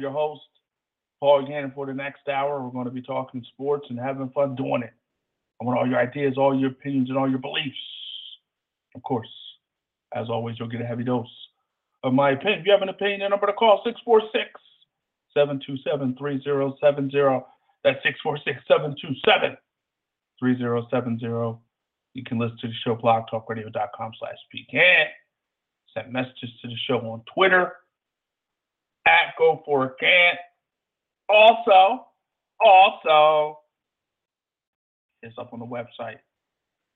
Your host, Paul Gannon. For the next hour, we're going to be talking sports and having fun doing it. I want all your ideas, all your opinions, and all your beliefs. Of course, as always, you'll get a heavy dose of my opinion. If you have an opinion, the number to call 646 727 3070. That's 646 727 3070. You can listen to the show blogtalkradio.com slash pecan send messages to the show on Twitter at Go For It Gant. Also, also, it's up on the website,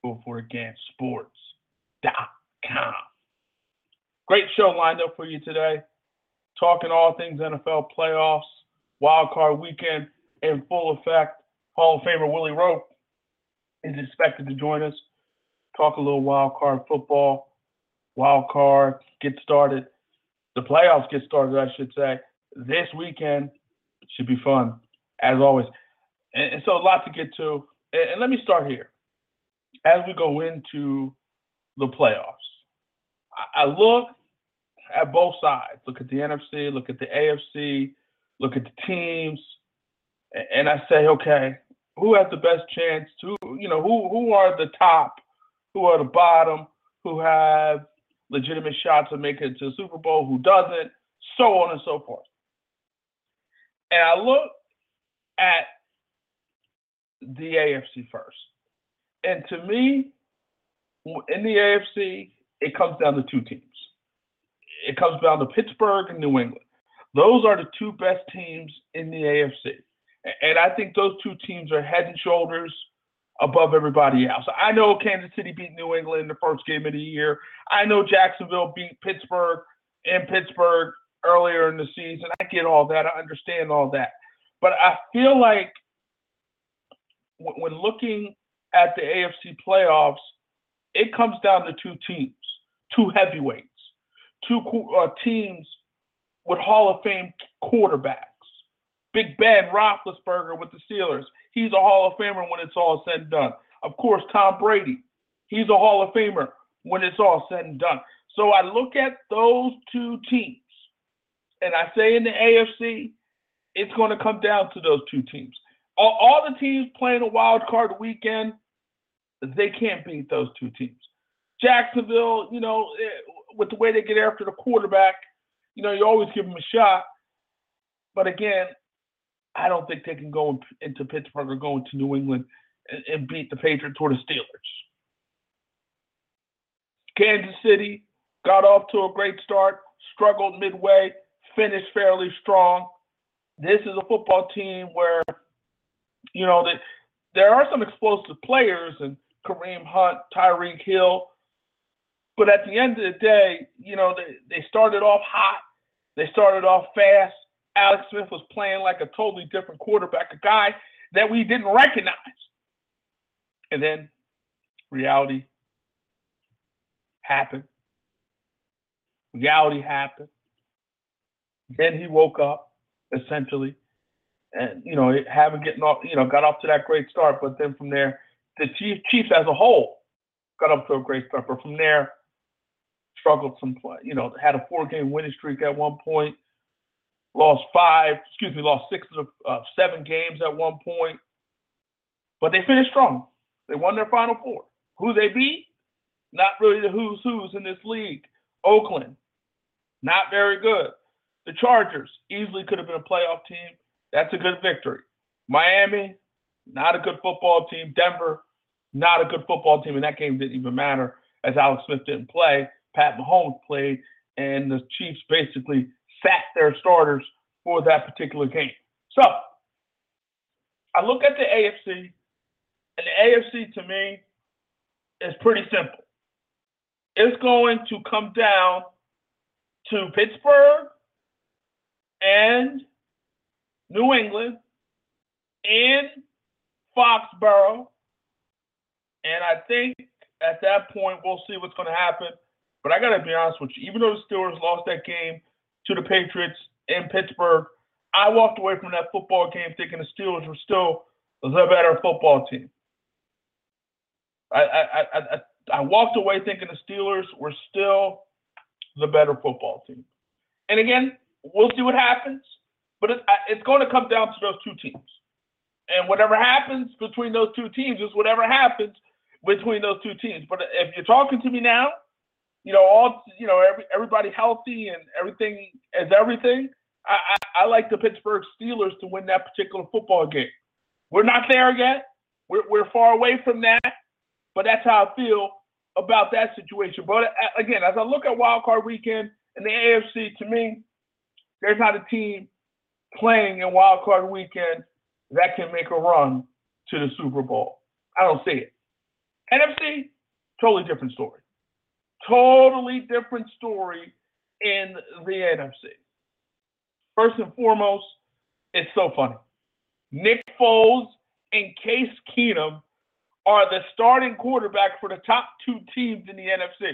Go For It Sports.com. Great show lined up for you today. Talking all things NFL playoffs, wild card weekend in full effect. Hall of Famer Willie Roaf is expected to join us. Talk a little wild card football wild card get started. The playoffs get started, I should say, this weekend. Should be fun, as always. And, and so, a lot to get to. And, and let me start here. As we go into the playoffs, I, I look at both sides. Look at the NFC, look at the AFC, look at the teams, and, I say, okay, who has the best chance to, you know, who who are the top, who are the bottom, who have legitimate shot to make it to the Super Bowl, who doesn't, so on and so forth. And I look at the AFC first. And to me, in the AFC, it comes down to two teams. It comes down to Pittsburgh and New England. Those are the two best teams in the AFC. And I think those two teams are head and shoulders above everybody else. I know Kansas City beat New England in the first game of the year. I know Jacksonville beat Pittsburgh in Pittsburgh earlier in the season. I get all that. I understand all that. But I feel like when looking at the AFC playoffs, it comes down to two teams, two heavyweights, two uh, teams with Hall of Fame quarterbacks. Big Ben Roethlisberger with the Steelers. He's a Hall of Famer when it's all said and done. Of course, Tom Brady. He's a Hall of Famer when it's all said and done. So I look at those two teams, and I say in the AFC, it's going to come down to those two teams. All, all the teams playing a wild card weekend, they can't beat those two teams. Jacksonville, you know, eh, with the way they get after the quarterback, you know, you always give them a shot. But again, I don't think they can go into Pittsburgh or go into New England and, and beat the Patriots or the Steelers. Kansas City got off to a great start, struggled midway, finished fairly strong. This is a football team where, you know, that there are some explosive players and Kareem Hunt, Tyreek Hill. But at the end of the day, you know, they, they started off hot. They started off fast. Alex Smith was playing like a totally different quarterback, a guy that we didn't recognize. And then reality happened. Reality happened. Then he woke up, essentially, and you know, having getting off, you know, got off to that great start. But then from there, the Chiefs, Chiefs as a whole got up to a great start. But from there, struggled some play. You know, had a four-game winning streak at one point lost five, excuse me, lost six of uh, seven games at one point, but they finished strong. They won their final four. Who they beat? Not really the who's who's in this league. Oakland, not very good. The Chargers easily could have been a playoff team. That's a good victory. Miami, not a good football team. Denver, not a good football team. And that game didn't even matter as Alex Smith didn't play. Pat Mahomes played, and the Chiefs basically sat their starters for that particular game. So I look at the AFC, and the AFC to me is pretty simple. It's going to come down to Pittsburgh and New England in Foxborough. And I think at that point, we'll see what's going to happen. But I got to be honest with you, even though the Steelers lost that game to the Patriots in Pittsburgh, I walked away from that football game thinking the Steelers were still the better football team. I, I, I, I walked away thinking the Steelers were still the better football team. And again, we'll see what happens, but it's going to come down to those two teams. And whatever happens between those two teams is whatever happens between those two teams. But if you're talking to me now, you know, all you know, every, everybody healthy and everything is everything. I, I, I like the Pittsburgh Steelers to win that particular football game. We're not there yet. We're, we're far away from that, but that's how I feel about that situation. But uh, again, as I look at Wild Card Weekend in the AFC, to me, there's not a team playing in Wild Card Weekend that can make a run to the Super Bowl. I don't see it. NFC, totally different story. Totally different story in the NFC. First and foremost, it's so funny. Nick Foles and Case Keenum are the starting quarterback for the top two teams in the NFC.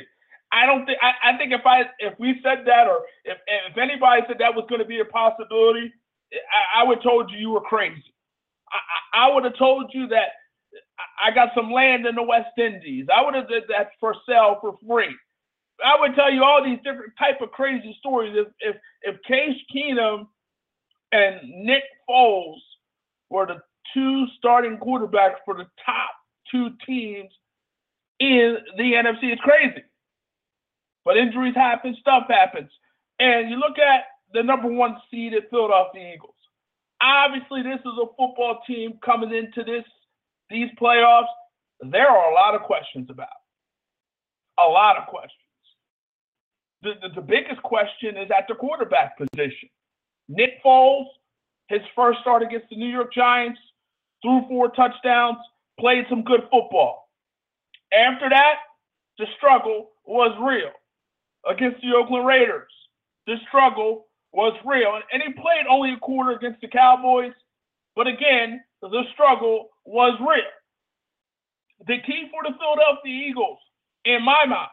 I don't think I, I think if I if we said that or if if anybody said that was going to be a possibility, I, I would have told you you were crazy. I, I would have told you that I got some land in the West Indies. I would have did that for sale for free. I would tell you all these different type of crazy stories. If if if Case Keenum and Nick Foles were the two starting quarterbacks for the top two teams in the NFC, it's crazy. But injuries happen, stuff happens, and you look at the number one seed at Philadelphia Eagles. Obviously, this is a football team coming into this these playoffs. There are a lot of questions about. A lot of questions. The, the, the biggest question is at the quarterback position. Nick Foles, his first start against the New York Giants, threw four touchdowns, played some good football. After that, the struggle was real against the Oakland Raiders. The struggle was real. And he played only a quarter against the Cowboys. But again, the struggle was real. The key for the Philadelphia Eagles, in my mind,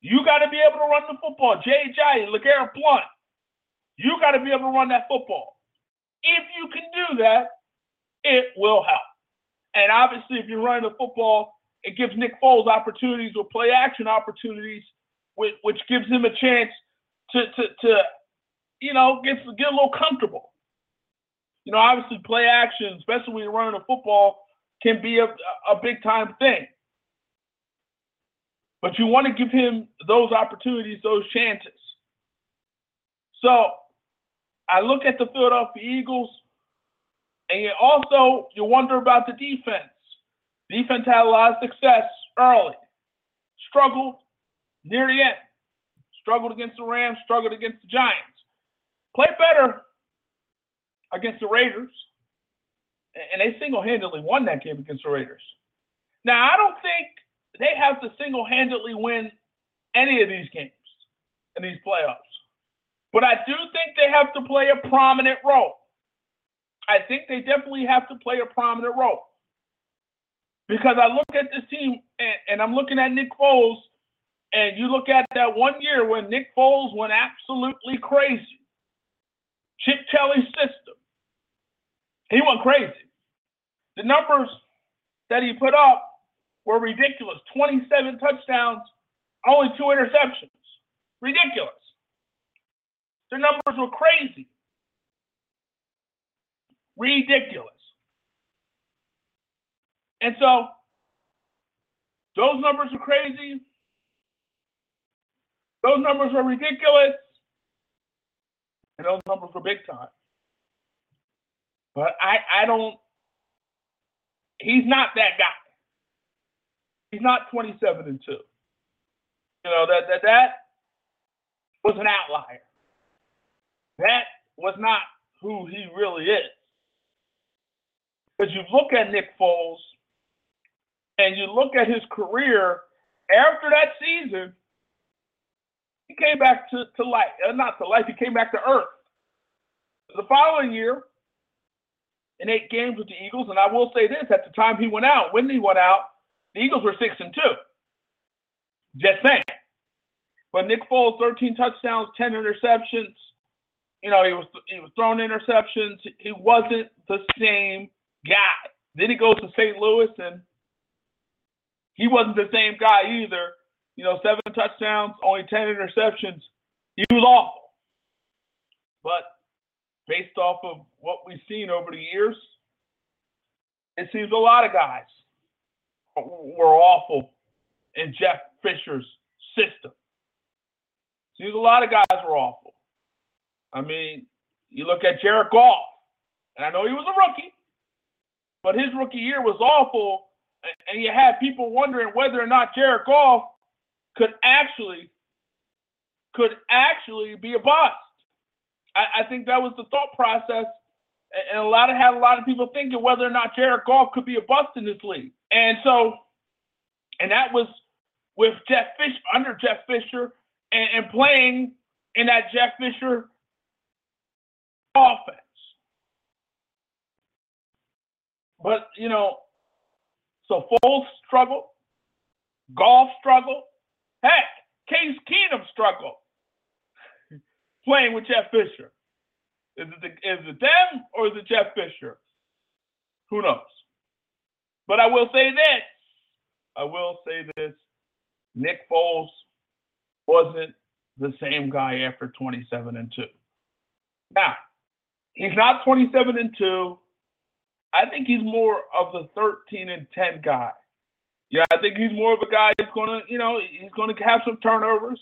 you got to be able to run the football. Ajayi, LeGarrette Blount, you got to be able to run that football. If you can do that, it will help. And obviously, if you're running the football, it gives Nick Foles opportunities or play action opportunities, which, which gives him a chance to, to, to you know, get, get a little comfortable. You know, obviously, play action, especially when you're running a football, can be a, a big time thing. But you want to give him those opportunities, those chances. So I look at the Philadelphia Eagles, and you also you wonder about the defense. Defense had a lot of success early, struggled near the end, struggled against the Rams, struggled against the Giants. Play better against the Raiders, and they single-handedly won that game against the Raiders. Now I don't think they have to single-handedly win any of these games in these playoffs. But I do think they have to play a prominent role. I think they definitely have to play a prominent role. Because I look at this team and, and I'm looking at Nick Foles, and you look at that one year when Nick Foles went absolutely crazy. Chip Kelly system. He went crazy. The numbers that he put up were ridiculous. 27 touchdowns, only two interceptions. Ridiculous. The numbers were crazy. Ridiculous. And so those numbers are crazy. Those numbers are ridiculous. And those numbers were big time. But I, I don't, he's not that guy. He's not 27 and 2. You know, that that that was an outlier. That was not who he really is. Because you look at Nick Foles and you look at his career after that season, he came back to, to life, uh, not to life, he came back to earth. The following year, in eight games with the Eagles, and I will say this: at the time he went out, when he went out, the Eagles were six and two. Just saying. But Nick Foles, 13 touchdowns, 10 interceptions. You know, he was he was throwing interceptions. He wasn't the same guy. Then he goes to St. Louis, and he wasn't the same guy either. You know, seven touchdowns, only 10 interceptions. He was awful. But based off of what we've seen over the years, it seems a lot of guys were awful in Jeff Fisher's system. Seems a lot of guys were awful. I mean, you look at Jared Goff, and I know he was a rookie, but his rookie year was awful, and you had people wondering whether or not Jared Goff could actually could actually be a bust. I, I think that was the thought process, and a lot of had a lot of people thinking whether or not Jared Goff could be a bust in this league. And so, and that was with Jeff Fish under Jeff Fisher and, and playing in that Jeff Fisher offense. But you know, so Foles struggled, Goff struggled, heck, Case Keenum struggled playing with Jeff Fisher. Is it, the, is it them or is it Jeff Fisher? Who knows? But I will say this. I will say this. Nick Foles wasn't the same guy after 27 and 2. Now, he's not 27 and 2. I think he's more of the 13 and 10 guy. Yeah, I think he's more of a guy going to, you know, he's to have some turnovers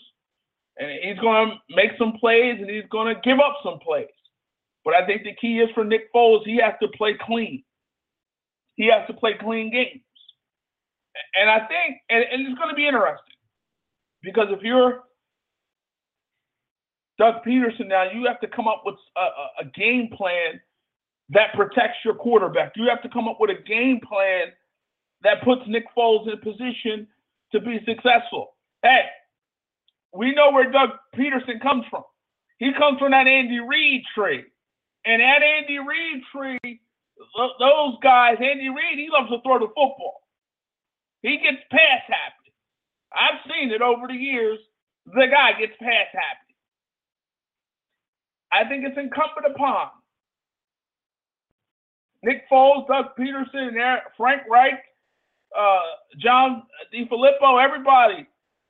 and he's going to make some plays and he's going to give up some plays. But I think the key is for Nick Foles, he has to play clean. He has to play clean games. And I think, and, and it's going to be interesting because if you're Doug Pederson now, you have to come up with a, a game plan that protects your quarterback. You have to come up with a game plan that puts Nick Foles in position to be successful. Hey, we know where Doug Pederson comes from. He comes from that Andy Reid tree. And that Andy Reid tree, those guys, Andy Reid, he loves to throw the football. He gets pass happy. I've seen it over the years. The guy gets pass happy. I think it's incumbent upon Nick Foles, Doug Pederson, Frank Reich, uh, John DeFilippo, everybody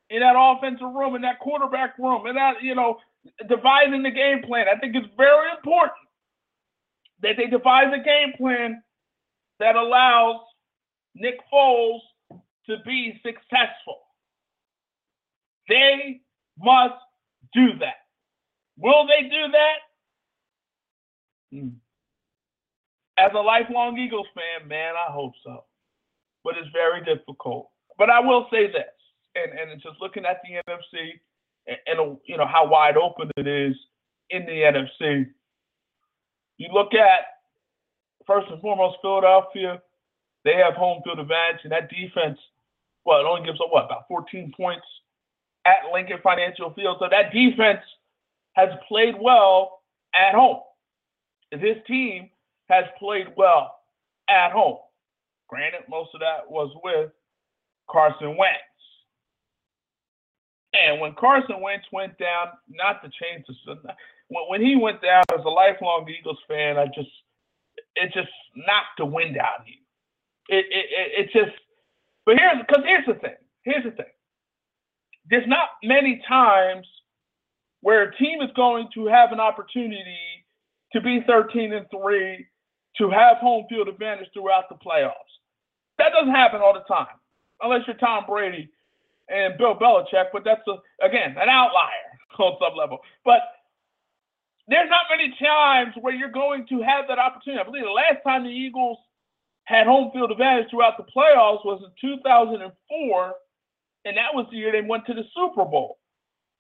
in that offensive room, in that quarterback room, in that, you know, devising the game plan. I think it's very important that they devise a game plan that allows Nick Foles to be successful. They must do that. Will they do that? Hmm. As a lifelong Eagles fan, man, I hope so. But it's very difficult. But I will say this and and just looking at the NFC and, and you know how wide open it is in the NFC. You look at first and foremost Philadelphia. They have home field advantage, and that defense, well, it only gives up what about 14 points at Lincoln Financial Field. So that defense has played well at home. This team has played well at home. Granted, most of that was with Carson Wentz. And when Carson Wentz went down, not to change the when, he went down as a lifelong Eagles fan, I just it just knocked the wind out of you. It it it, it just but here's because here's the thing. Here's the thing. There's not many times where a team is going to have an opportunity to be 13 and 3 to have home field advantage throughout the playoffs. That doesn't happen all the time, unless you're Tom Brady and Bill Belichick, but that's a, again an outlier on some level. But there's not many times where you're going to have that opportunity. I believe the last time the Eagles had home field advantage throughout the playoffs was in 2004, and that was the year they went to the Super Bowl.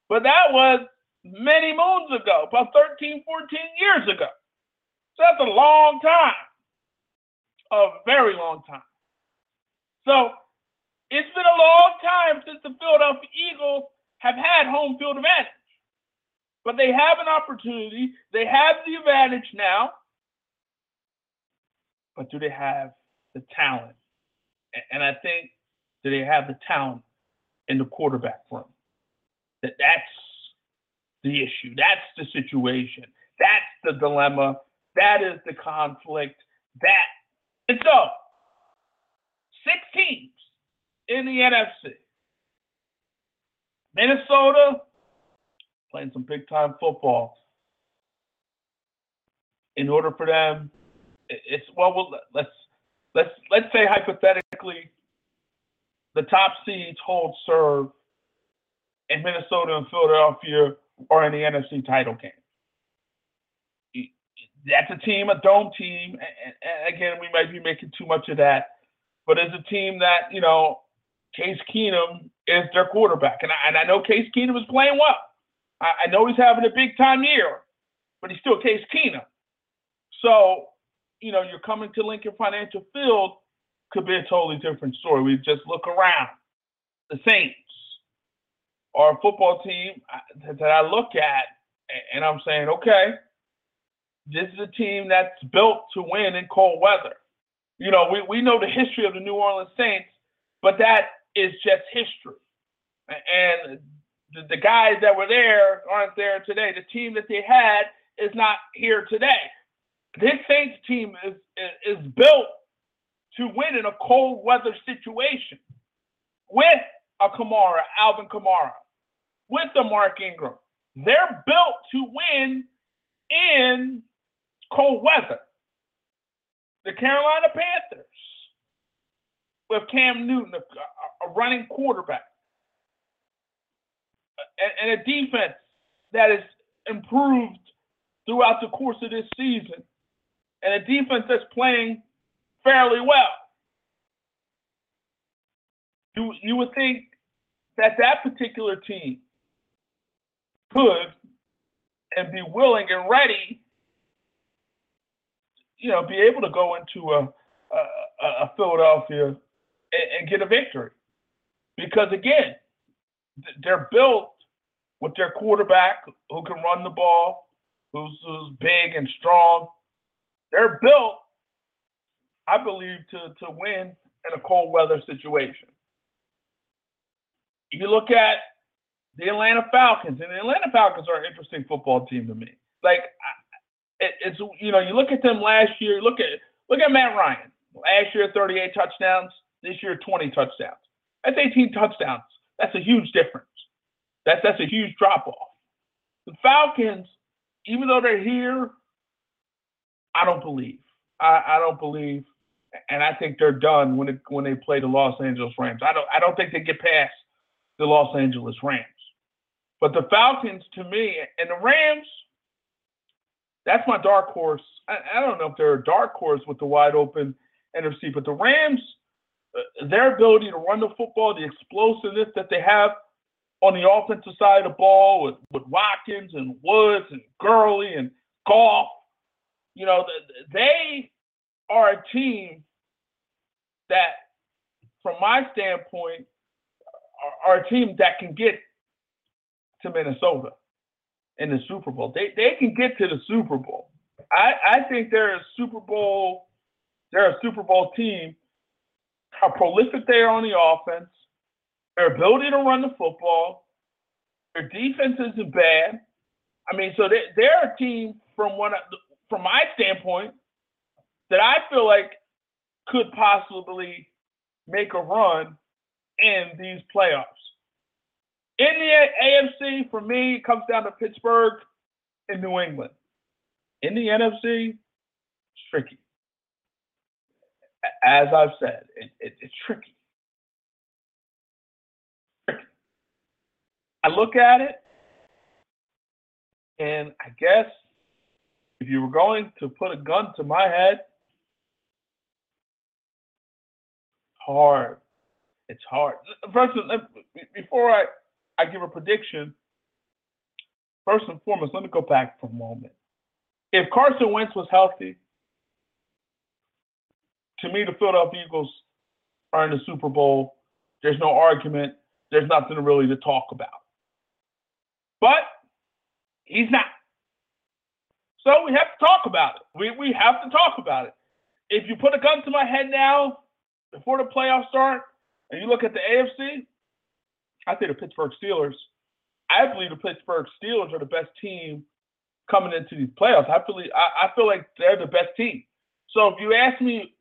But that was many moons ago, about 13, 14 years ago. So that's a long time, a very long time. So it's been a long time since the Philadelphia Eagles have had home field advantage. But they have an opportunity. They have the advantage now. But do they have the talent? And I think do they have the talent in the quarterback room? That that's the issue. That's the situation. That's the dilemma. That is the conflict. That and so six teams in the NFC. Minnesota playing some big time football. In order for them, it's well, let's let's let's say hypothetically, the top seeds hold serve, and Minnesota and Philadelphia are in the NFC title game. That's a team, a dome team. And again, we might be making too much of that, but as a team that you know, Case Keenum is their quarterback, and I, and I know Case Keenum is playing well. I, I know he's having a big time year, but he's still Case Keenum. So, you know, you're coming to Lincoln Financial Field could be a totally different story. We just look around. The Saints are a football team that I look at, and I'm saying, okay, this is a team that's built to win in cold weather. You know, we, we know the history of the New Orleans Saints, but that is just history. And the, the guys that were there aren't there today. The team that they had is not here today. This Saints team is, is, built to win in a cold weather situation with a Kamara, Alvin Kamara, with the Mark Ingram. They're built to win in cold weather. The Carolina Panthers with Cam Newton, a, running quarterback, and, and a defense that is improved throughout the course of this season, and a defense that's playing fairly well. You, you would think that that particular team could and be willing and ready, you know, be able to go into a, a, a Philadelphia and, and get a victory. Because again, they're built with their quarterback who can run the ball, who's, who's big and strong. They're built, I believe, to, to win in a cold weather situation. You look at the Atlanta Falcons, and the Atlanta Falcons are an interesting football team to me. Like, it, it's you know, you look at them last year. Look at look at Matt Ryan. Last year, 38 touchdowns. This year, 20 touchdowns. That's 18 touchdowns. That's a huge difference. That's that's a huge drop off. The Falcons, even though they're here, I don't believe. I, I don't believe, and I think they're done when it, when they play the Los Angeles Rams. I don't I don't think they get past the Los Angeles Rams. But the Falcons, to me, and the Rams, that's my dark horse. I, I don't know if they're a dark horse with the wide open NFC, but the Rams, Uh, their ability to run the football, the explosiveness that they have on the offensive side of the ball with, with Watkins and Woods and Gurley and Goff. You know, they are a team that, from my standpoint, are, a team that can get to Minnesota in the Super Bowl. They they can get to the Super Bowl. I, I think they're a Super Bowl, they're a Super Bowl team. How prolific they are on the offense, their ability to run the football. Their defense isn't bad. I mean, so they, they're a team from what from my standpoint that I feel like could possibly make a run in these playoffs. In the AFC, for me, it comes down to Pittsburgh and New England. In the NFC, it's tricky. As I've said, it, it, it's tricky. I look at it, and I guess if you were going to put a gun to my head, hard. It's hard. First, before I, I give a prediction, first and foremost, let me go back for a moment. If Carson Wentz was healthy, to me, the Philadelphia Eagles are in the Super Bowl. There's no argument. There's nothing really to talk about. But he's not. So we have to talk about it. We, we have to talk about it. If you put a gun to my head now, before the playoffs start, and you look at the AFC, I think the Pittsburgh Steelers. I believe the Pittsburgh Steelers are the best team coming into these playoffs. I believe I, I feel like they're the best team. So if you ask me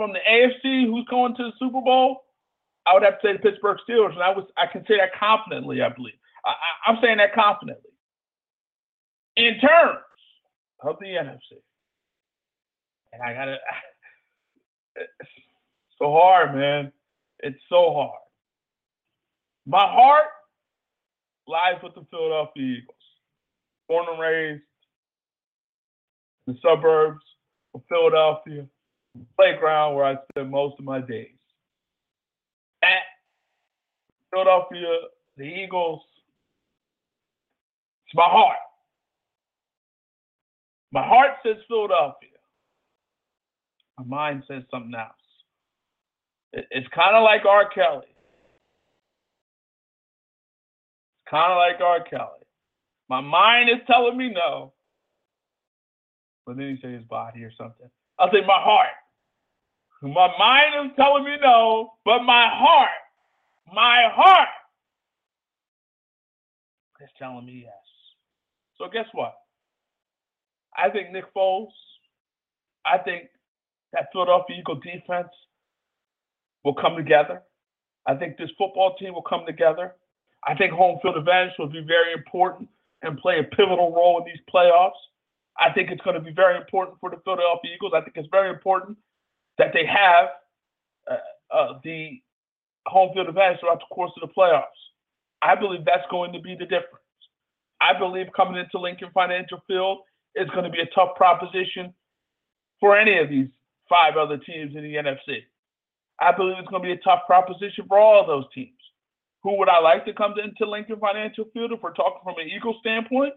from the AFC who's going to the Super Bowl, I would have to say the Pittsburgh Steelers, and I was I can say that confidently. I believe I, am saying that confidently. In terms of the NFC, and I gotta, it's so hard, man. It's so hard. My heart lies with the Philadelphia Eagles, born and raised in the suburbs of Philadelphia, playground where I spend most of my days. At Philadelphia, the Eagles, it's my heart. My heart says Philadelphia. My mind says something else. It's kind of like R. Kelly. It's kind of like R. Kelly. My mind is telling me no, but then he say his body or something. I'll say my heart. My mind is telling me no, but my heart, my heart is telling me yes. So guess what? I think Nick Foles, I think that Philadelphia Eagle defense will come together. I think this football team will come together. I think home field advantage will be very important and play a pivotal role in these playoffs. I think it's going to be very important for the Philadelphia Eagles. I think it's very important that they have uh, uh, the home field advantage throughout the course of the playoffs. I believe that's going to be the difference. I believe coming into Lincoln Financial Field is going to be a tough proposition for any of these five other teams in the NFC. I believe it's going to be a tough proposition for all those teams. Who would I like to come into Lincoln Financial Field if we're talking from an Eagle standpoint?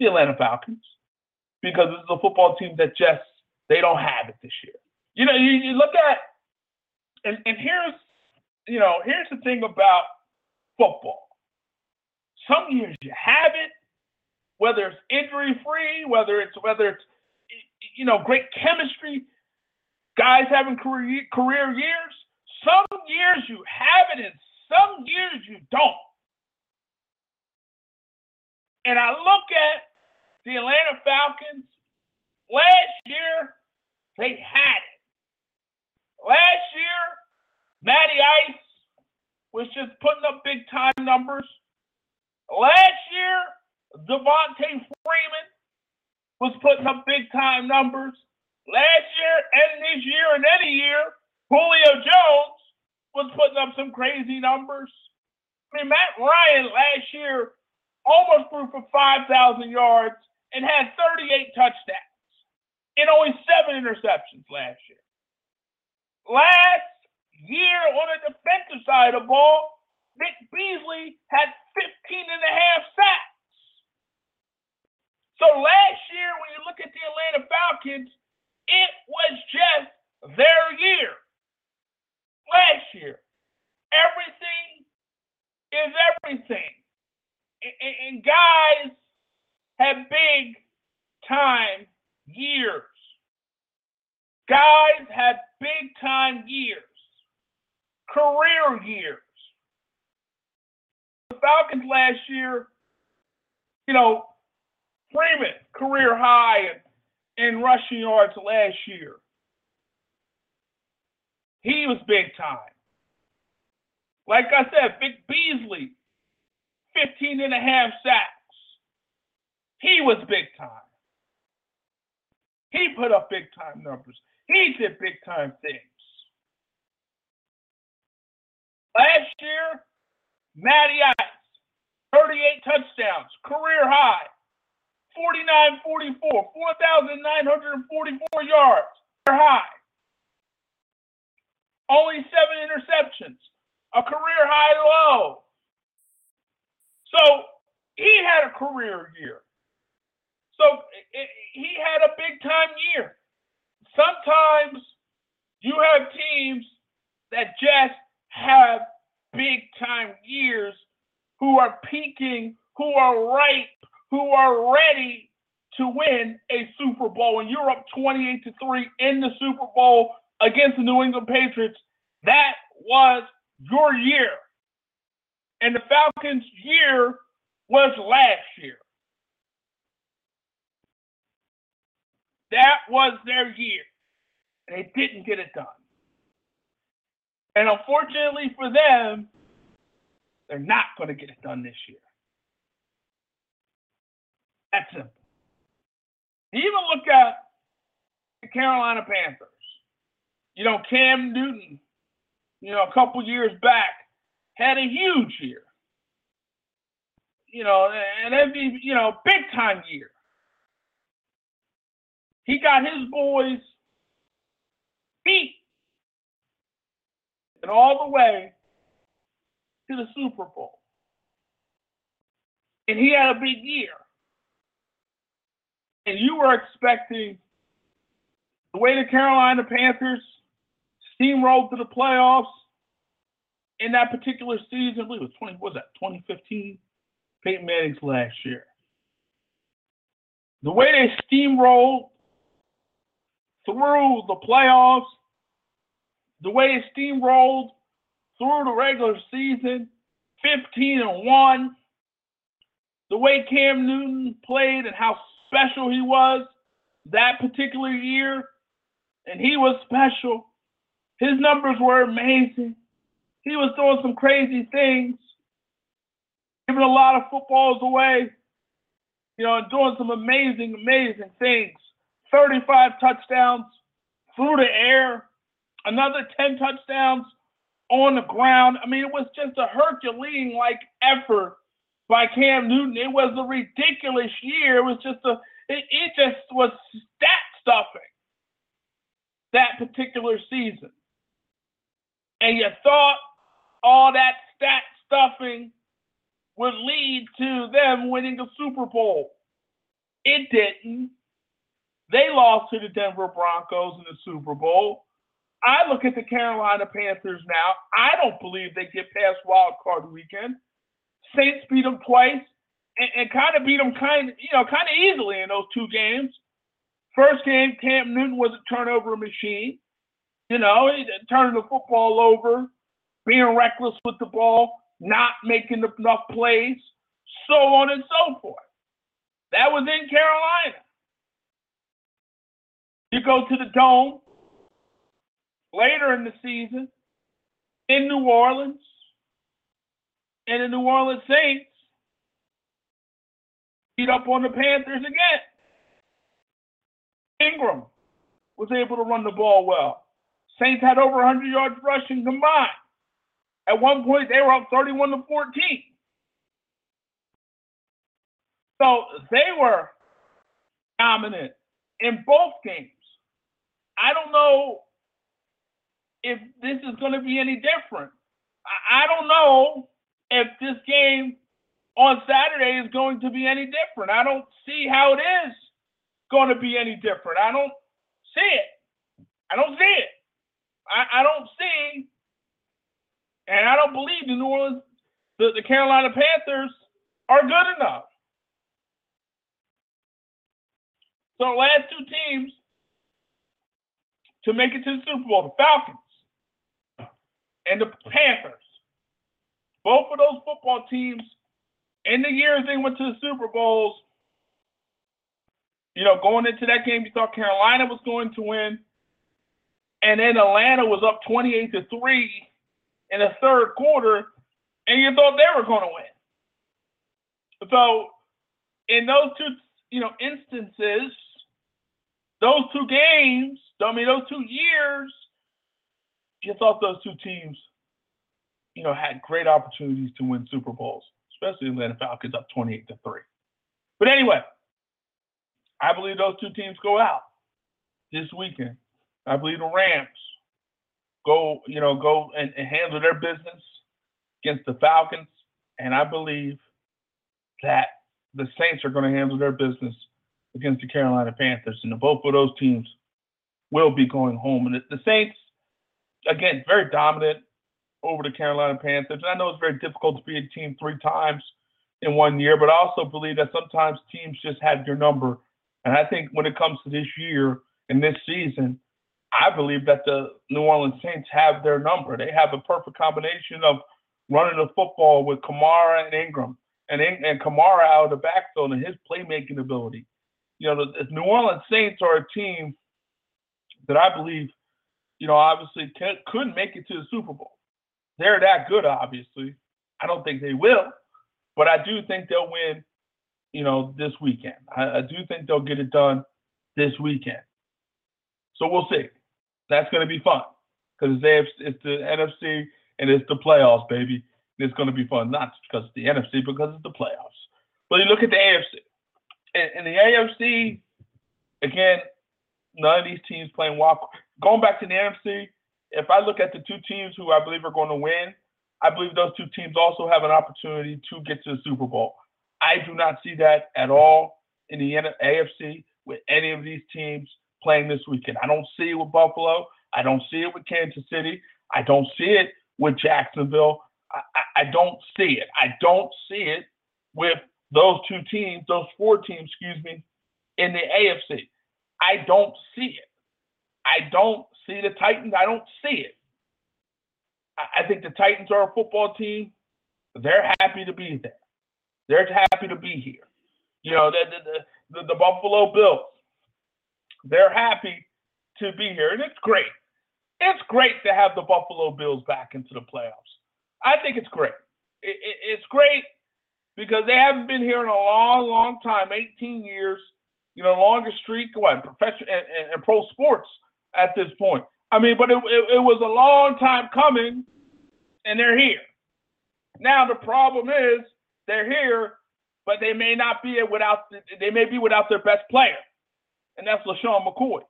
The Atlanta Falcons, because this is a football team that just they don't have it this year. You know, you, you look at and, and here's you know here's the thing about football. Some years you have it, whether it's injury free, whether it's whether it's you know great chemistry, guys having career career years. Some years you have it, and some years you don't. And I look at the Atlanta Falcons last year, they had it. Last year, Matty Ice was just putting up big time numbers. Last year, Devonta Freeman was putting up big time numbers. Last year and this year and any year, Julio Jones was putting up some crazy numbers. I mean, Matt Ryan last year almost threw for 5,000 yards and had 38 touchdowns and only seven interceptions last year. Last year on the defensive side of the ball, Vic Beasley had 15 and a half sacks. So last year, when you look at the Atlanta Falcons, it was just their year. Last year. Everything is everything. And, guys have big time years. Guys had big time years, career years. The Falcons last year, you know, Freeman, career high in, in rushing yards last year. He was big time. Like I said, Vic Beasley, 15 and a half sacks. He was big time. He put up big time numbers. He did big time things. Last year, Matty Ice, 38 touchdowns, career high, 49 44, 4,944 yards, high. Only seven interceptions, a career high low. So he had a career year. So it, he had a big time year sometimes you have teams that just have big time years who are peaking who are ripe, who are ready to win a Super Bowl. And you're up 28 to 3 in the Super Bowl against the New England Patriots. That was your year. And the Falcons' year was last year. That was their year. They didn't get it done. And unfortunately for them, they're not going to get it done this year. That's simple. Even look at the Carolina Panthers. You know, Cam Newton, you know, a couple years back had a huge year. You know, and every, you know, big time year. He got his boys beat and all the way to the Super Bowl. And he had a big year. And you were expecting the way the Carolina Panthers steamrolled to the playoffs in that particular season. I believe it was 20, was that 2015? Peyton Manning's last year. The way they steamrolled through the playoffs, the way they steamrolled through the regular season, 15 and 1, the way Cam Newton played and how special he was that particular year, and he was special. His numbers were amazing. He was doing some crazy things, giving a lot of footballs away, you know, and doing some amazing, amazing things. 35 touchdowns through the air, another 10 touchdowns on the ground. I mean, it was just a Herculean like effort by Cam Newton. It was a ridiculous year. It was just a, it, it just was stat stuffing that particular season. And you thought all that stat stuffing would lead to them winning the Super Bowl. It didn't. They lost to the Denver Broncos in the Super Bowl. I look at the Carolina Panthers now. I don't believe they get past wild card weekend. Saints beat them twice and, and kind of beat them kind of, you know, kind of easily in those two games. First game, Cam Newton was a turnover machine. You know, turning the football over, being reckless with the ball, not making enough plays, so on and so forth. That was in Carolina. You go to the Dome later in the season in New Orleans, and the New Orleans Saints beat up on the Panthers again. Ingram was able to run the ball well. Saints had over 100 yards rushing combined. At one point, they were up 31 to 14. So they were dominant in both games. I don't know if this is going to be any different. I don't know if this game on Saturday is going to be any different. I don't see how it is going to be any different. I don't see it. I don't see it. I, I don't see, and I don't believe the New Orleans, the, the Carolina Panthers are good enough. So last two teams to make it to the Super Bowl, the Falcons and the Panthers. Both of those football teams, in the years they went to the Super Bowls, you know, going into that game, you thought Carolina was going to win. And then Atlanta was up 28 to 3 in the third quarter, and you thought they were going to win. So, in those two, you know, instances, those two games, I mean, those two years, you thought those two teams, you know, had great opportunities to win Super Bowls, especially Atlanta Falcons up 28 to 3. But anyway, I believe those two teams go out this weekend. I believe the Rams go, you know, go and, and handle their business against the Falcons. And I believe that the Saints are going to handle their business against the Carolina Panthers. And both of those teams will be going home. And the Saints, again, very dominant over the Carolina Panthers. And I know it's very difficult to be a team three times in one year, but I also believe that sometimes teams just have your number. And I think when it comes to this year and this season, I believe that the New Orleans Saints have their number. They have a perfect combination of running the football with Kamara and Ingram, and and Kamara out of the backfield and his playmaking ability. You know, the, the New Orleans Saints are a team that I believe, you know, obviously can, could make it to the Super Bowl. They're that good, obviously. I don't think they will, but I do think they'll win. You know, this weekend. I, I do think they'll get it done this weekend. So we'll see. That's going to be fun because it's, it's the NFC and it's the playoffs, baby. It's going to be fun, not because it's the NFC, because it's the playoffs. But you look at the AFC. In, the AFC, again, none of these teams playing wild. Going back to the NFC, if I look at the two teams who I believe are going to win, I believe those two teams also have an opportunity to get to the Super Bowl. I do not see that at all in the AFC with any of these teams playing this weekend. I don't see it with Buffalo. I don't see it with Kansas City. I don't see it with Jacksonville. I, I, I don't see it. I don't see it with those two teams, those four teams, excuse me, in the AFC. I don't see it. I don't see the Titans. I don't see it. I, think the Titans are a football team. They're happy to be there. They're happy to be here. You know, the, the, the, the Buffalo Bills, they're happy to be here, and it's great. It's great to have the Buffalo Bills back into the playoffs. I think it's great. It, it, it's great because they haven't been here in a long, long time 18 years, you know, longest streak, what, professional and, pro sports at this point. I mean, but it, it, it was a long time coming, and they're here. Now, the problem is they're here, but they may not be without, they may be without their best player and that's LeSean McCoy.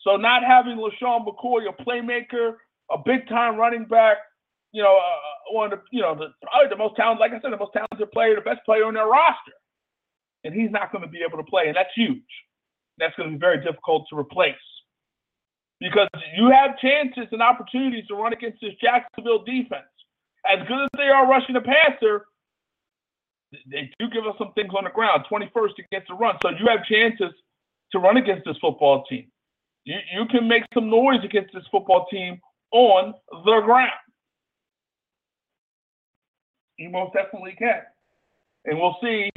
So not having LeSean McCoy, a playmaker, a big time running back, you know, uh, one of the, you know, the, probably the most talented, like I said, the most talented player, the best player on their roster. And he's not going to be able to play, and that's huge. That's going to be very difficult to replace because you have chances and opportunities to run against this Jacksonville defense. As good as they are rushing the passer, they do give us some things on the ground. 21st against the run, so you have chances to run against this football team. You, you can make some noise against this football team on the ground. You most definitely can. And we'll see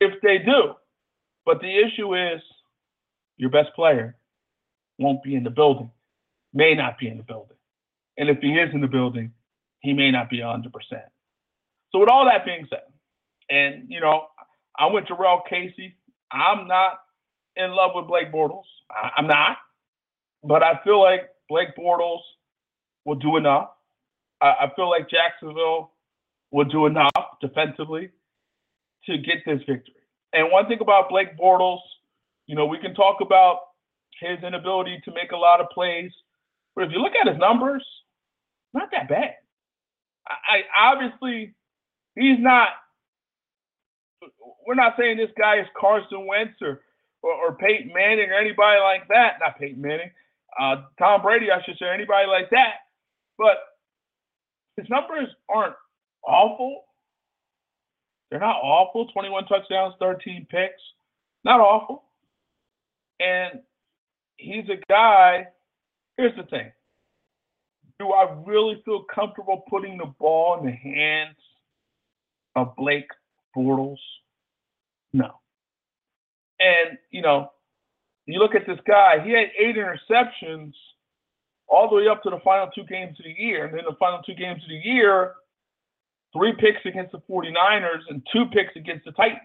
if they do. But the issue is your best player won't be in the building, may not be in the building. And if he is in the building, he may not be 100%. So, with all that being said, and, you know, I went to Jurrell Casey. I'm not in love with Blake Bortles. I'm not, but I feel like Blake Bortles will do enough. I feel like Jacksonville will do enough defensively to get this victory. And one thing about Blake Bortles, you know, we can talk about his inability to make a lot of plays, but if you look at his numbers, not that bad. I, I obviously he's not. We're not saying this guy is Carson Wentz or or, or Peyton Manning or anybody like that. Not Peyton Manning, uh, Tom Brady, I should say, anybody like that. But his numbers aren't awful. They're not awful. 21 touchdowns, 13 picks. Not awful. And he's a guy. Here's the thing. Do I really feel comfortable putting the ball in the hands of Blake Bortles? No. And, you know, you look at this guy, he had eight interceptions all the way up to the final two games of the year. And then the final two games of the year, three picks against the 49ers and two picks against the Titans.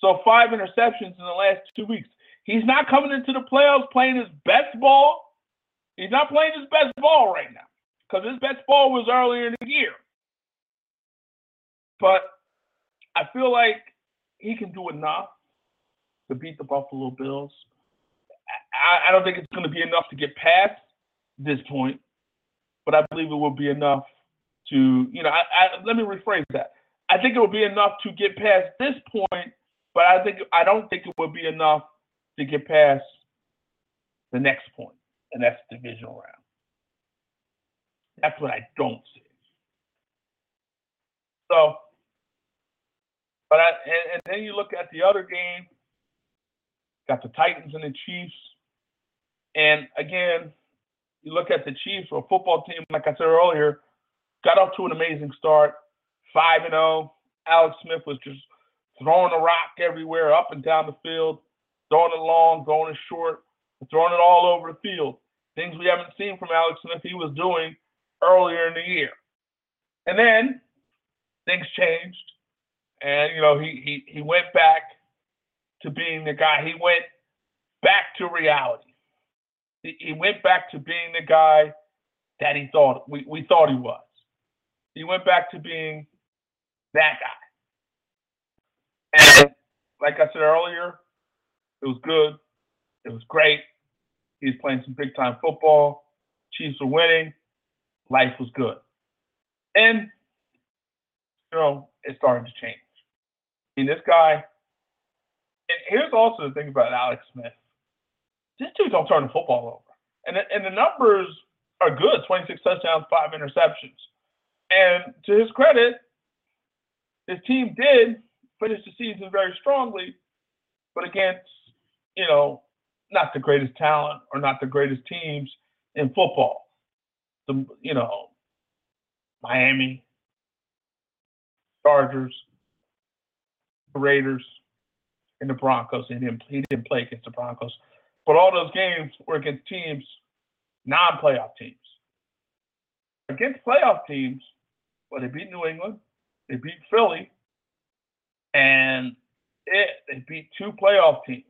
So five interceptions in the last two weeks. He's not coming into the playoffs playing his best ball. He's not playing his best ball right now because his best ball was earlier in the year. But I feel like he can do enough to beat the Buffalo Bills. I, I don't think it's going to be enough to get past this point, but I believe it will be enough to, you know, I, I, let me rephrase that. I think it will be enough to get past this point, but I think I don't think it will be enough to get past the next point, and that's divisional round. That's what I don't see. So But I, and, and then you look at the other game, got the Titans and the Chiefs. And again, you look at the Chiefs, a football team, like I said earlier, got off to an amazing start, five and zero. Alex Smith was just throwing the rock everywhere, up and down the field, throwing it long, throwing it short, throwing it all over the field. Things we haven't seen from Alex Smith he was doing earlier in the year. And then things changed, and you know he he he went back to being the guy. He went back to reality. He, went back to being the guy that he thought we, we thought he was. He went back to being that guy. And like I said earlier, it was good. It was great. He's playing some big time football. Chiefs were winning. Life was good. And, you know, it started to change. I mean, this guy, and here's also the thing about Alex Smith. This dude don't turn the football over. And the, and the numbers are good 26 touchdowns, five interceptions. And to his credit, his team did finish the season very strongly, but against, you know, not the greatest talent or not the greatest teams in football. The, you know, Miami, Chargers, Raiders, and the Broncos. He didn't, he didn't play against the Broncos. But all those games were against teams, non playoff teams. Against playoff teams, well, they beat New England, they beat Philly, and it, they beat two playoff teams.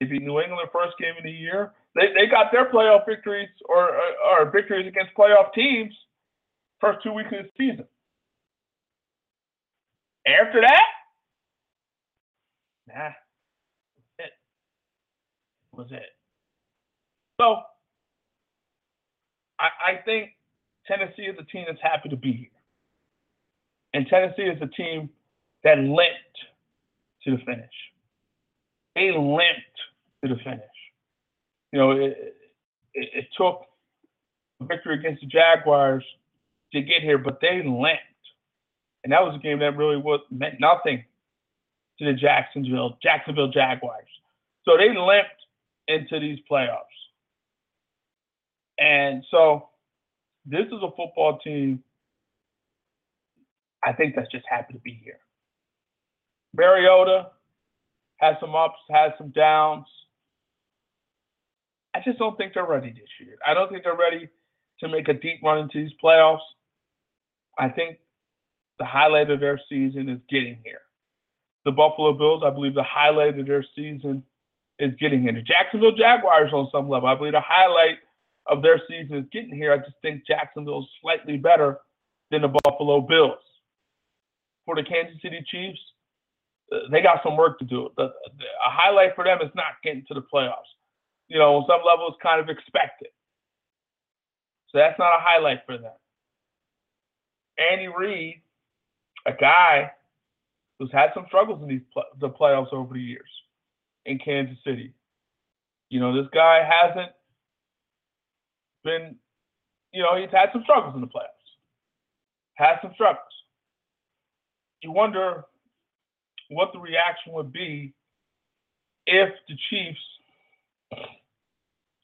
They beat New England the first game of the year. They, they got their playoff victories or, or, or victories against playoff teams first two weeks of the season. After that, nah, was it. So I, I think Tennessee is a team that's happy to be here. And Tennessee is a team that limped to the finish. They limped to the finish. You know, it, it, it took a victory against the Jaguars to get here, but they limped. And that was a game that really was meant nothing to the Jacksonville Jacksonville Jaguars. So they limped into these playoffs. And so this is a football team I think that's just happy to be here. Mariota has some ups, has some downs. I just don't think they're ready this year. I don't think they're ready to make a deep run into these playoffs. I think the highlight of their season is getting here. The Buffalo Bills, I believe the highlight of their season is getting here. The Jacksonville Jaguars, on some level, I believe the highlight of their season is getting here. I just think Jacksonville is slightly better than the Buffalo Bills. For the Kansas City Chiefs, uh, they got some work to do. The, the, a highlight for them is not getting to the playoffs. You know, on some level, it's kind of expected. So that's not a highlight for them. Andy Reid, a guy who's had some struggles in these the playoffs over the years in Kansas City. You know, this guy hasn't been, you know, he's had some struggles in the playoffs. Had some struggles. You wonder what the reaction would be if the Chiefs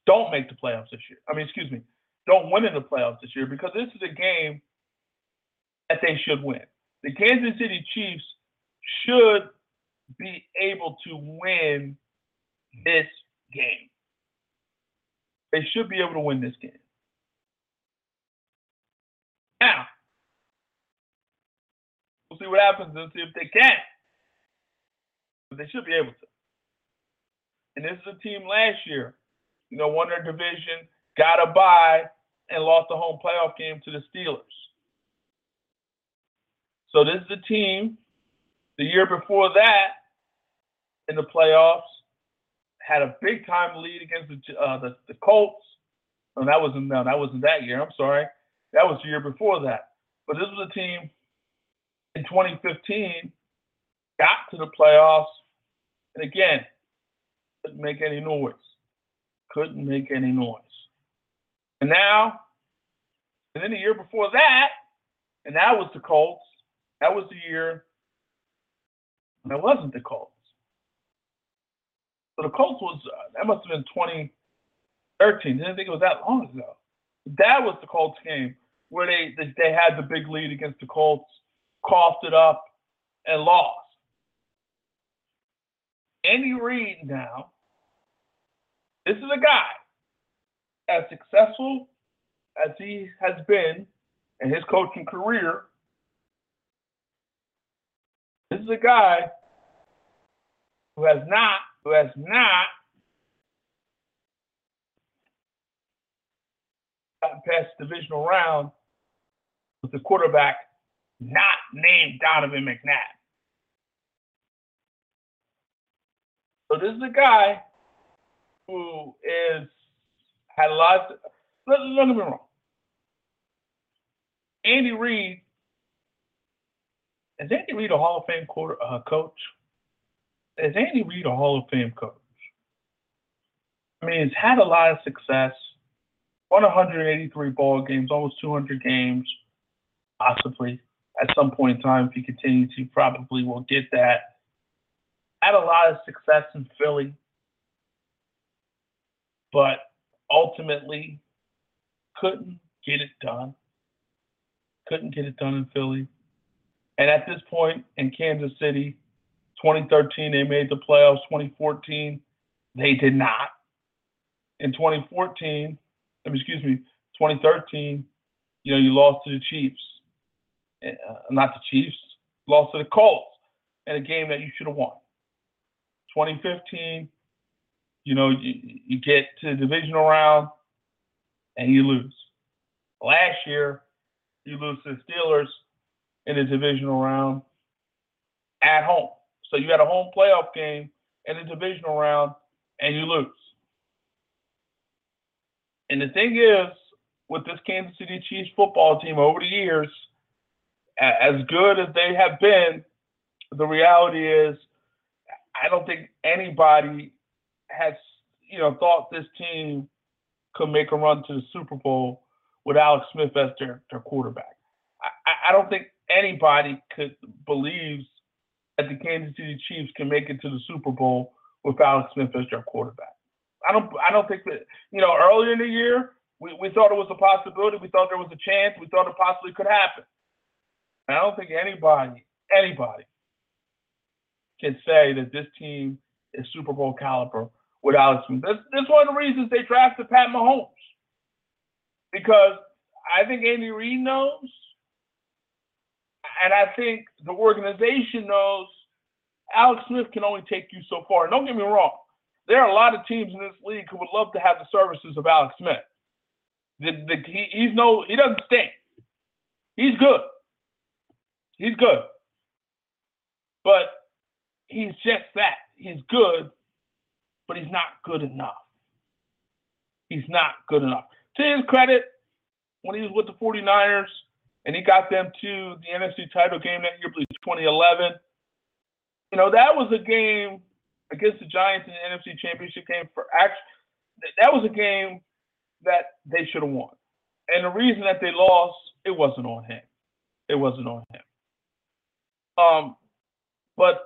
don't make the playoffs this year. I mean, excuse me, don't win in the playoffs this year because this is a game that they should win. The Kansas City Chiefs should be able to win this game. They should be able to win this game. Now, we'll see what happens and see if they can. But they should be able to. And this is a team last year, you know, won their division, got a bye, and lost the home playoff game to the Steelers. So this is a team the year before that in the playoffs had a big time lead against the uh, the, the Colts. Oh, that wasn't no, that wasn't that year. I'm sorry, that was the year before that. But this was a team in 2015 got to the playoffs, and again couldn't make any noise. Couldn't make any noise. And now, and then the year before that, and that was the Colts. That was the year And it wasn't the Colts. So the Colts was uh, that must have been 2013. Didn't think it was that long ago. That was the Colts game where they they had the big lead against the Colts, coughed it up, and lost. Andy Reid now, this is a guy as successful as he has been in his coaching career. This is a guy who has not, who has not gotten past the divisional round with the quarterback not named Donovan McNabb. So this is a guy who is had lots. Of, let, let me wrong. Andy Reid is Andy Reid a Hall of Fame quarter, uh, coach? Is Andy Reid a Hall of Fame coach? I mean, he's had a lot of success. Won 183 ball games, almost 200 games, possibly at some point in time. If he continues, he probably will get that. Had a lot of success in Philly, but ultimately couldn't get it done. Couldn't get it done in Philly. And at this point in Kansas City, 2013, they made the playoffs. 2014, they did not. In 2014, excuse me, 2013, you know, you lost to the Chiefs. Uh, not the Chiefs, lost to the Colts in a game that you should have won. 2015, you know, you, you get to the divisional round and you lose. Last year, you lose to the Steelers in the divisional round at home. So you had a home playoff game in the divisional round and you lose. And the thing is, with this Kansas City Chiefs football team over the years, as good as they have been, the reality is, I don't think anybody has, you know, thought this team could make a run to the Super Bowl with Alex Smith as their, their quarterback. I, I don't think anybody could believes that the Kansas City Chiefs can make it to the Super Bowl with Alex Smith as their quarterback. I don't I don't think that you know earlier in the year we, we thought it was a possibility. We thought there was a chance. We thought it possibly could happen. I don't think anybody anybody can say that this team is Super Bowl caliber with Alex Smith. That's, this is one of the reasons they drafted Pat Mahomes because I think Andy Reid knows and I think the organization knows Alex Smith can only take you so far. don't get me wrong. There are a lot of teams in this league who would love to have the services of Alex Smith. The, the, he, he's no, he doesn't stink. He's good. He's good. But he's just that. He's good, but he's not good enough. He's not good enough. To his credit, when he was with the 49ers, and he got them to the NFC title game that year, I believe 2011. You know, that was a game against the Giants in the NFC Championship game for actually that was a game that they should have won. And the reason that they lost, it wasn't on him. It wasn't on him. Um, but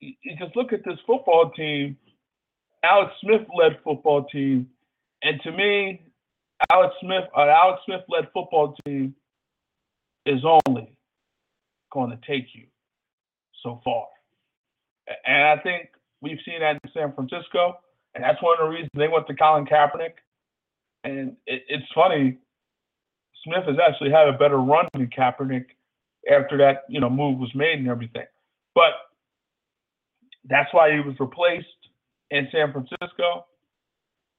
you just look at this football team, Alex Smith led football team, and to me, Alex Smith, an Alex Smith led football team is only going to take you so far. And I think we've seen that in San Francisco, and that's one of the reasons they went to Colin Kaepernick. And it, it's funny, Smith has actually had a better run than Kaepernick after that, you know, move was made and everything. But that's why he was replaced in San Francisco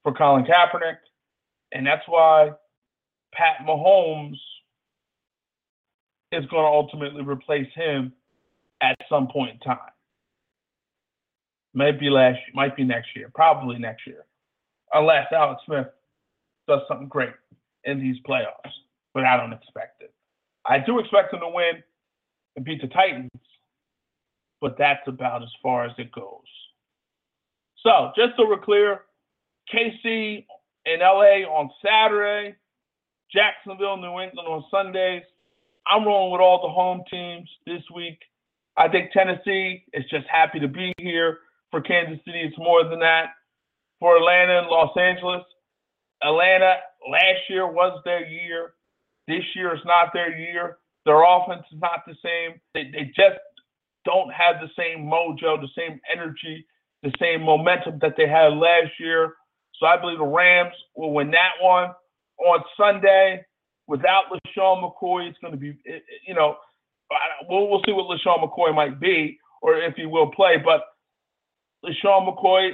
for Colin Kaepernick, and that's why Pat Mahomes is going to ultimately replace him at some point in time. Maybe last, might be next year, probably next year, unless Alex Smith does something great in these playoffs. But I don't expect it. I do expect him to win and beat the Titans, but that's about as far as it goes. So just so we're clear, KC in LA on Saturday, Jacksonville, New England on Sundays. I'm rolling with all the home teams this week. I think Tennessee is just happy to be here. For Kansas City, it's more than that. For Atlanta and Los Angeles, Atlanta last year was their year. This year is not their year. Their offense is not the same. They, they just don't have the same mojo, the same energy, the same momentum that they had last year. So I believe the Rams will win that one on Sunday. Without LeSean McCoy, it's going to be, you know, we'll, we'll see what LeSean McCoy might be or if he will play. But LeSean McCoy,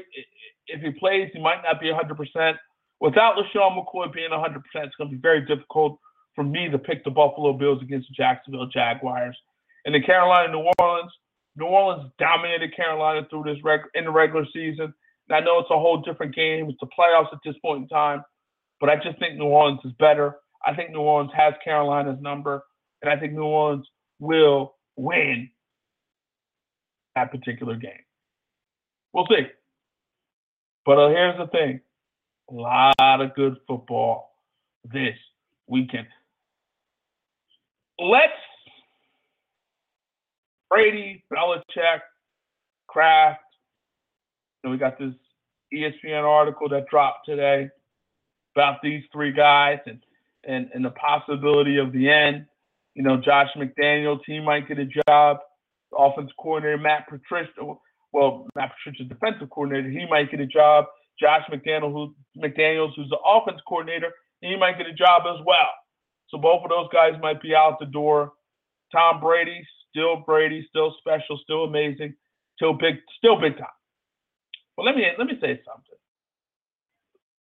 if he plays, he might not be 100%. Without LeSean McCoy being 100%, it's going to be very difficult for me to pick the Buffalo Bills against the Jacksonville Jaguars. And the Carolina, New Orleans, New Orleans dominated Carolina through this reg- in the regular season. And I know it's a whole different game. It's the playoffs at this point in time, but I just think New Orleans is better. I think New Orleans has Carolina's number, and I think New Orleans will win that particular game. We'll see. But uh, here's the thing: a lot of good football this weekend. Let's Brady, Belichick, Kraft. Know, we got this ESPN article that dropped today about these three guys and, and, and the possibility of the end. You know, Josh McDaniels, he might get a job. The Offense coordinator Matt Patricia, well, Matt Patricia's defensive coordinator, he might get a job. Josh McDaniels, who, McDaniels, who's the offense coordinator, he might get a job as well. So both of those guys might be out the door. Tom Brady, still Brady, still special, still amazing, still big, still big time. But let me let me say something.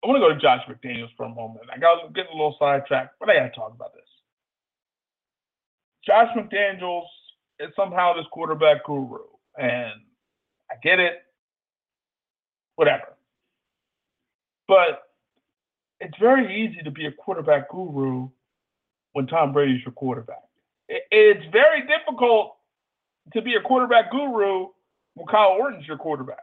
I want to go to Josh McDaniels for a moment. I got getting a little sidetracked, but I got to talk about this. Josh McDaniels is somehow this quarterback guru, and I get it. Whatever. But it's very easy to be a quarterback guru when Tom Brady's your quarterback. It's very difficult to be a quarterback guru when Kyle Orton's your quarterback.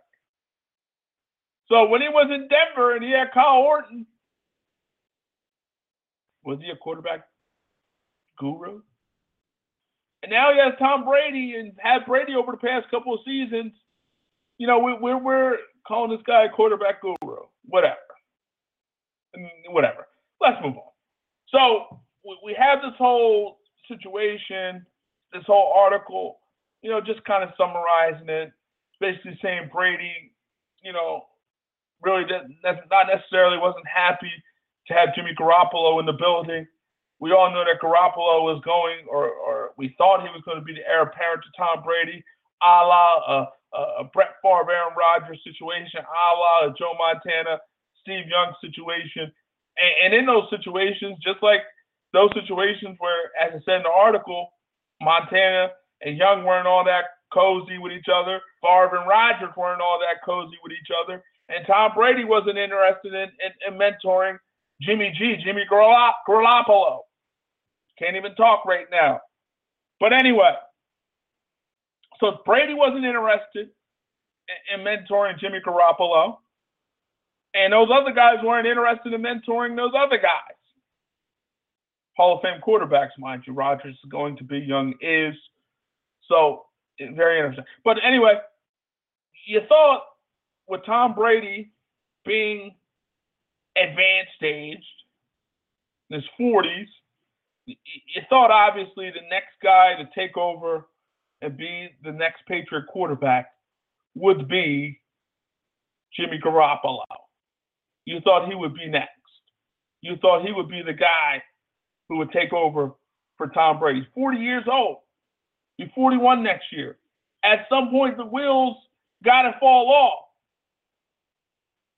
So when he was in Denver and he had Kyle Orton, was he a quarterback guru? And now he has Tom Brady and had Brady over the past couple of seasons. You know, we, we're, we're calling this guy a quarterback guru. Whatever. Mm, whatever. Let's move on. So we have this whole situation, this whole article, you know, just kind of summarizing it, basically saying Brady, you know, really not necessarily wasn't happy to have Jimmy Garoppolo in the building. We all know that Garoppolo was going, or, or we thought he was going to be the heir apparent to Tom Brady, a la a, a Brett Favre, Aaron Rodgers situation, a la a Joe Montana, Steve Young situation. And, and in those situations, just like those situations where, as I said in the article, Montana and Young weren't all that cozy with each other. Favre and Rodgers weren't all that cozy with each other. And Tom Brady wasn't interested in, in, in mentoring Jimmy G, Jimmy Garoppolo. Can't even talk right now. But anyway, so Brady wasn't interested in, in mentoring Jimmy Garoppolo. And those other guys weren't interested in mentoring those other guys. Hall of Fame quarterbacks, mind you. Rodgers is going to be, Young is. So very interesting. But anyway, you thought with Tom Brady being advanced aged, in his 40s, you thought obviously the next guy to take over and be the next Patriot quarterback would be Jimmy Garoppolo. You thought he would be next. You thought he would be the guy who would take over for Tom Brady. He's 40 years old. He's 41 next year. At some point, the wheels got to fall off.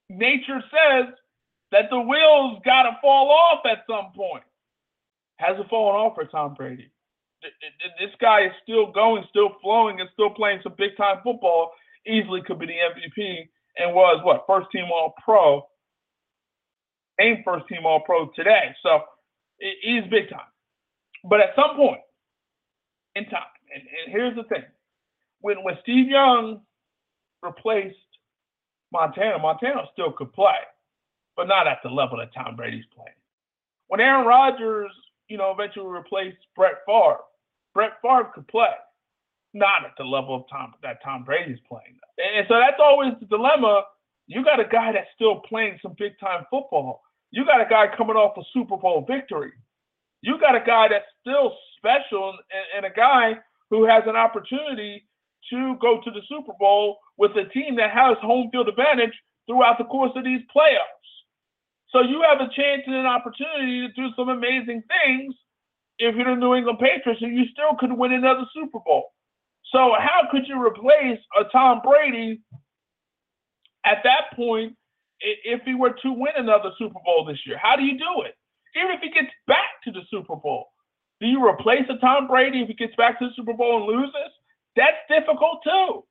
Nature says that the wheels got to fall off at some point. Hasn't fallen off for Tom Brady. This guy is still going, still flowing, and still playing some big time football. Easily could be the MVP and was what first team All Pro, named first team All Pro today. So he's big time. But at some point in time, and, and here's the thing: when when Steve Young replaced Montana, Montana still could play, but not at the level that Tom Brady's playing. When Aaron Rodgers, you know, eventually replaced Brett Favre, Brett Favre could play, not at the level of Tom that Tom Brady's playing. And so that's always the dilemma. You got a guy that's still playing some big time football. You got a guy coming off a Super Bowl victory. You got a guy that's still special and, and a guy who has an opportunity to go to the Super Bowl with a team that has home field advantage throughout the course of these playoffs. So you have a chance and an opportunity to do some amazing things if you're the New England Patriots, and you still could win another Super Bowl. So how could you replace a Tom Brady at that point if he were to win another Super Bowl this year? How do you do it? Even if he gets back to the Super Bowl, do you replace a Tom Brady if he gets back to the Super Bowl and loses? That's difficult too.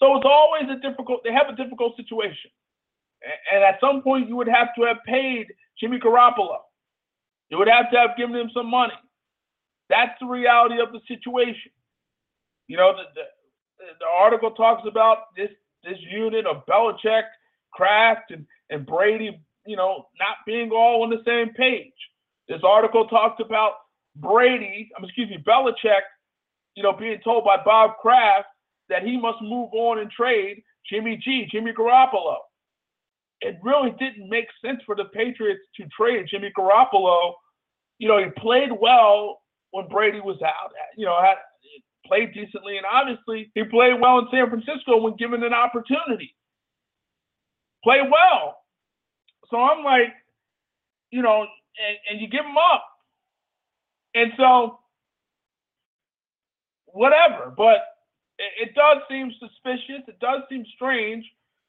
So it's always a difficult. They have a difficult situation, and at some point you would have to have paid Jimmy Garoppolo. You would have to have given him some money. That's the reality of the situation. You know, the, the, the article talks about this this unit of Belichick, Kraft, and, and Brady, you know, not being all on the same page. This article talked about Brady, excuse me, Belichick, you know, being told by Bob Kraft that he must move on and trade Jimmy G, Jimmy Garoppolo. It really didn't make sense for the Patriots to trade Jimmy Garoppolo. You know, he played well when Brady was out. You know, had played decently, and obviously he played well in San Francisco when given an opportunity. Played well. So I'm like, you know, and, and you give him up. And so, whatever. But it, does seem suspicious. It does seem strange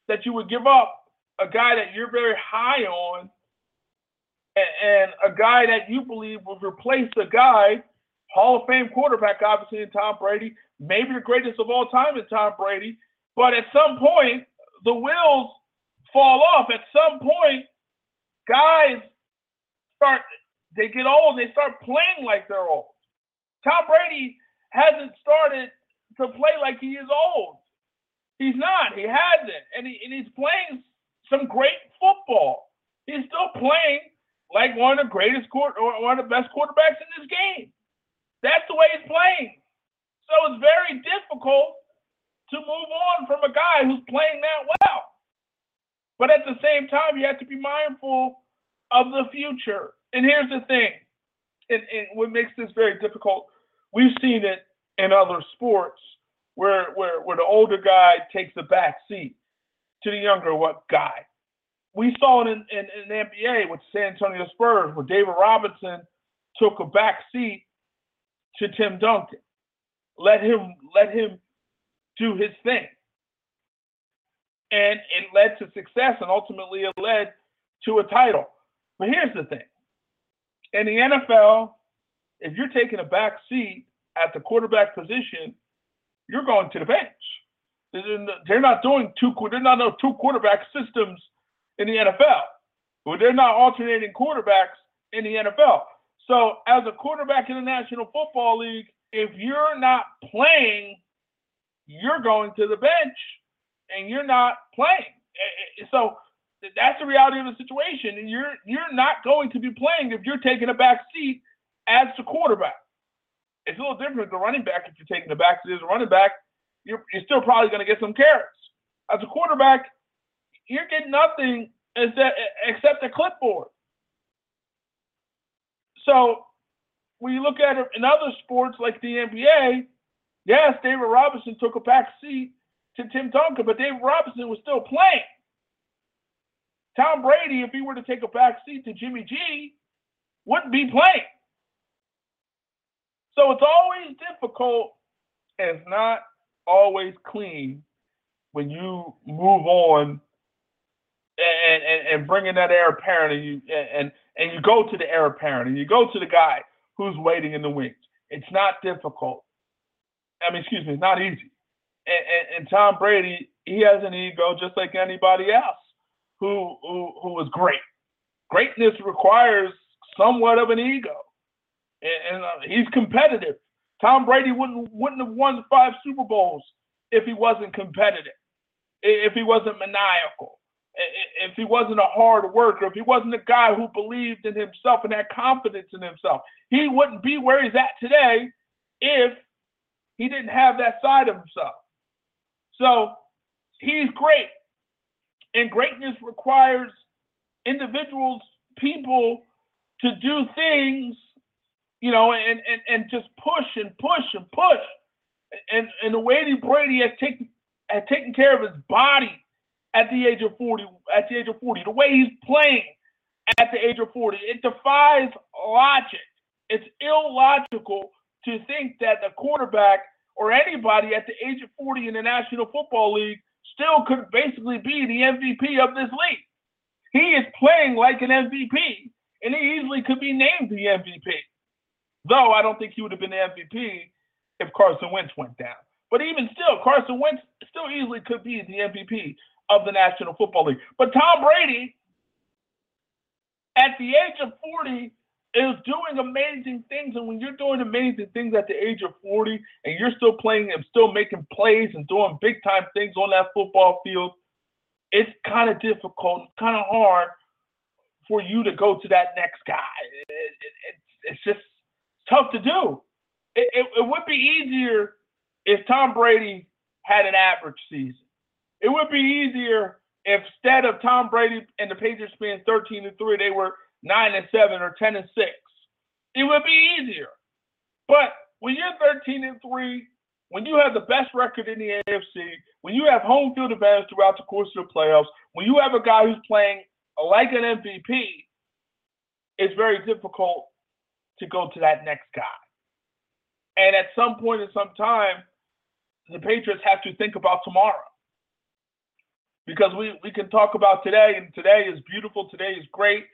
that you would give up a guy that you're very high on and, and a guy that you believe will replace a guy Hall of Fame quarterback, obviously, in Tom Brady, maybe the greatest of all time in Tom Brady. But at some point, the wheels fall off. At some point, guys start, they get old, they start playing like they're old. Tom Brady hasn't started to play like he is old. He's not. He hasn't. And, he, and he's playing some great football. He's still playing like one of the greatest court or one of the best quarterbacks in this game. That's the way he's playing. So it's very difficult to move on from a guy who's playing that well. But at the same time, you have to be mindful of the future. And here's the thing, and, and what makes this very difficult, we've seen it in other sports where where where the older guy takes the back seat to the younger what guy. We saw it in, in, in the NBA with San Antonio Spurs, where David Robinson took a back seat to Tim Duncan. Let him let him do his thing. And it led to success and ultimately it led to a title. But here's the thing. In the NFL, if you're taking a back seat at the quarterback position, you're going to the bench. They're not doing two. They're not no two quarterback systems in the NFL. They're not alternating quarterbacks in the NFL. So, as a quarterback in the National Football League, if you're not playing, you're going to the bench and you're not playing. So, that's the reality of the situation. And you're you're not going to be playing if you're taking a back seat as the quarterback. It's a little different with the running back if you're taking the back seat as a running back. You're, you're still probably going to get some carrots. As a quarterback, you're getting nothing except a clipboard. So when you look at it in other sports like the NBA, yes, David Robinson took a back seat to Tim Duncan, but David Robinson was still playing. Tom Brady, if he were to take a back seat to Jimmy G, wouldn't be playing. So it's always difficult and it's not always clean when you move on and, and, and bringing that heir apparent and you and and you go to the heir apparent and you go to the guy who's waiting in the wings. It's not difficult. I mean, excuse me, it's not easy. And, and, and Tom Brady, he has an ego just like anybody else who who who is great. Greatness requires somewhat of an ego, and, and uh, he's competitive. Tom Brady wouldn't wouldn't have won five Super Bowls if he wasn't competitive, if he wasn't maniacal, if he wasn't a hard worker, if he wasn't a guy who believed in himself and had confidence in himself, he wouldn't be where he's at today if he didn't have that side of himself. So he's great. And greatness requires individuals, people to do things, you know, and, and, and just push and push and push. And and the way that Brady has taken has taken care of his body at the age of 40, at the age of 40, the way he's playing at the age of 40, it defies logic. It's illogical to think that the quarterback or anybody at the age of 40 in the National Football League still could basically be the MVP of this league. He is playing like an MVP, and he easily could be named the MVP. Though I don't think he would have been the MVP if Carson Wentz went down. But even still, Carson Wentz still easily could be the MVP of the National Football League. But Tom Brady, at the age of 40, is doing amazing things. And when you're doing amazing things at the age of 40 and you're still playing and still making plays and doing big time things on that football field, it's kind of difficult, kind of hard for you to go to that next guy. It, it, it, it's just tough to do. It, it would be easier if Tom Brady had an average season. It would be easier if instead of Tom Brady and the Patriots being 13 and 3, they were nine and seven or ten and six. It would be easier. But when you're 13 and three, when you have the best record in the AFC, when you have home field advantage throughout the course of the playoffs, when you have a guy who's playing like an MVP, it's very difficult to go to that next guy. And at some point in some time, the Patriots have to think about tomorrow. Because we, we can talk about today, and today is beautiful, today is great,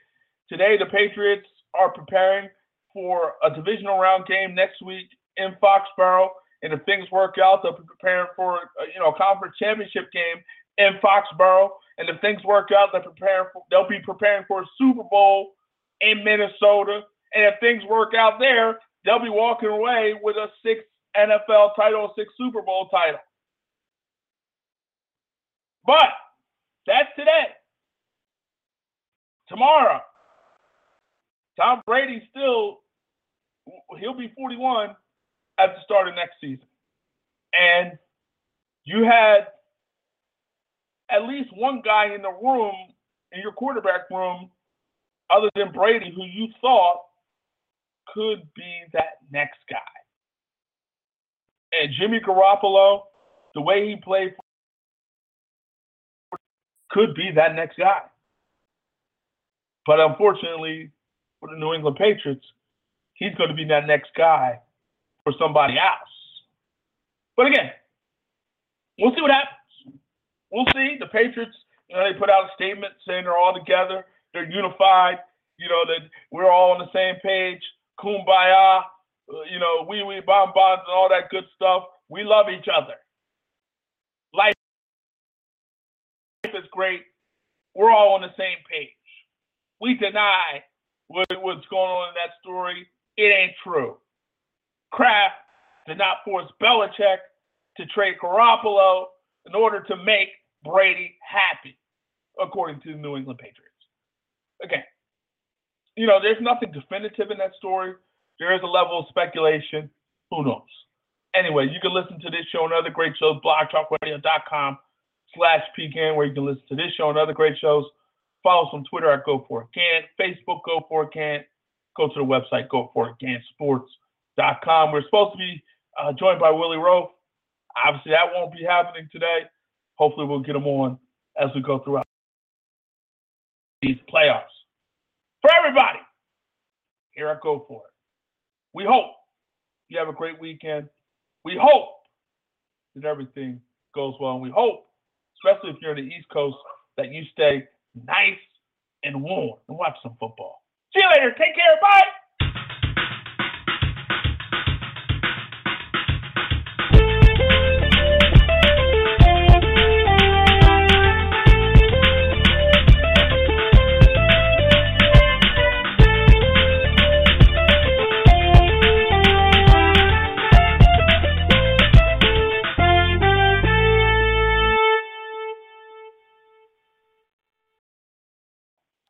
Today, the Patriots are preparing for a divisional round game next week in Foxborough. And if things work out, they'll be preparing for uh, you know a conference championship game in Foxborough. And if things work out, they're preparing for, they'll be preparing for a Super Bowl in Minnesota. And if things work out there, they'll be walking away with a sixth NFL title, a sixth Super Bowl title. But that's today. Tomorrow, Tom Brady still he'll be 41 at the start of next season. And you had at least one guy in the room, in your quarterback room, other than Brady, who you thought could be that next guy. And Jimmy Garoppolo, the way he played, could be that next guy. But unfortunately, for the New England Patriots, he's going to be that next guy for somebody else. But again, we'll see what happens. We'll see. The Patriots, you know, they put out a statement saying they're all together, they're unified, you know, that we're all on the same page, kumbaya, uh, you know, we we bomb bombs and all that good stuff. We love each other. Life is great. We're all on the same page. We deny what, what's going on in that story. It ain't true. Kraft did not force Belichick to trade Garoppolo in order to make Brady happy, according to the New England Patriots. Again, you know, there's nothing definitive in that story. There is a level of speculation. Who knows? Anyway, you can listen to this show and other great shows, blogtalkradio.com slash PGAN, where you can listen to this show and other great shows. Follow us on Twitter at Go For It Can, Facebook Go For It Can. Go to the website GoForItGanSports.com. We're supposed to be uh, joined by Willie Roaf. Obviously, that won't be happening today. Hopefully, we'll get him on as we go throughout these playoffs. For everybody, here I Go For It. We hope you have a great weekend. We hope that everything goes well. And we hope, especially if you're in the East Coast, that you stay nice and warm and watch some football. See you later. Take care. Bye.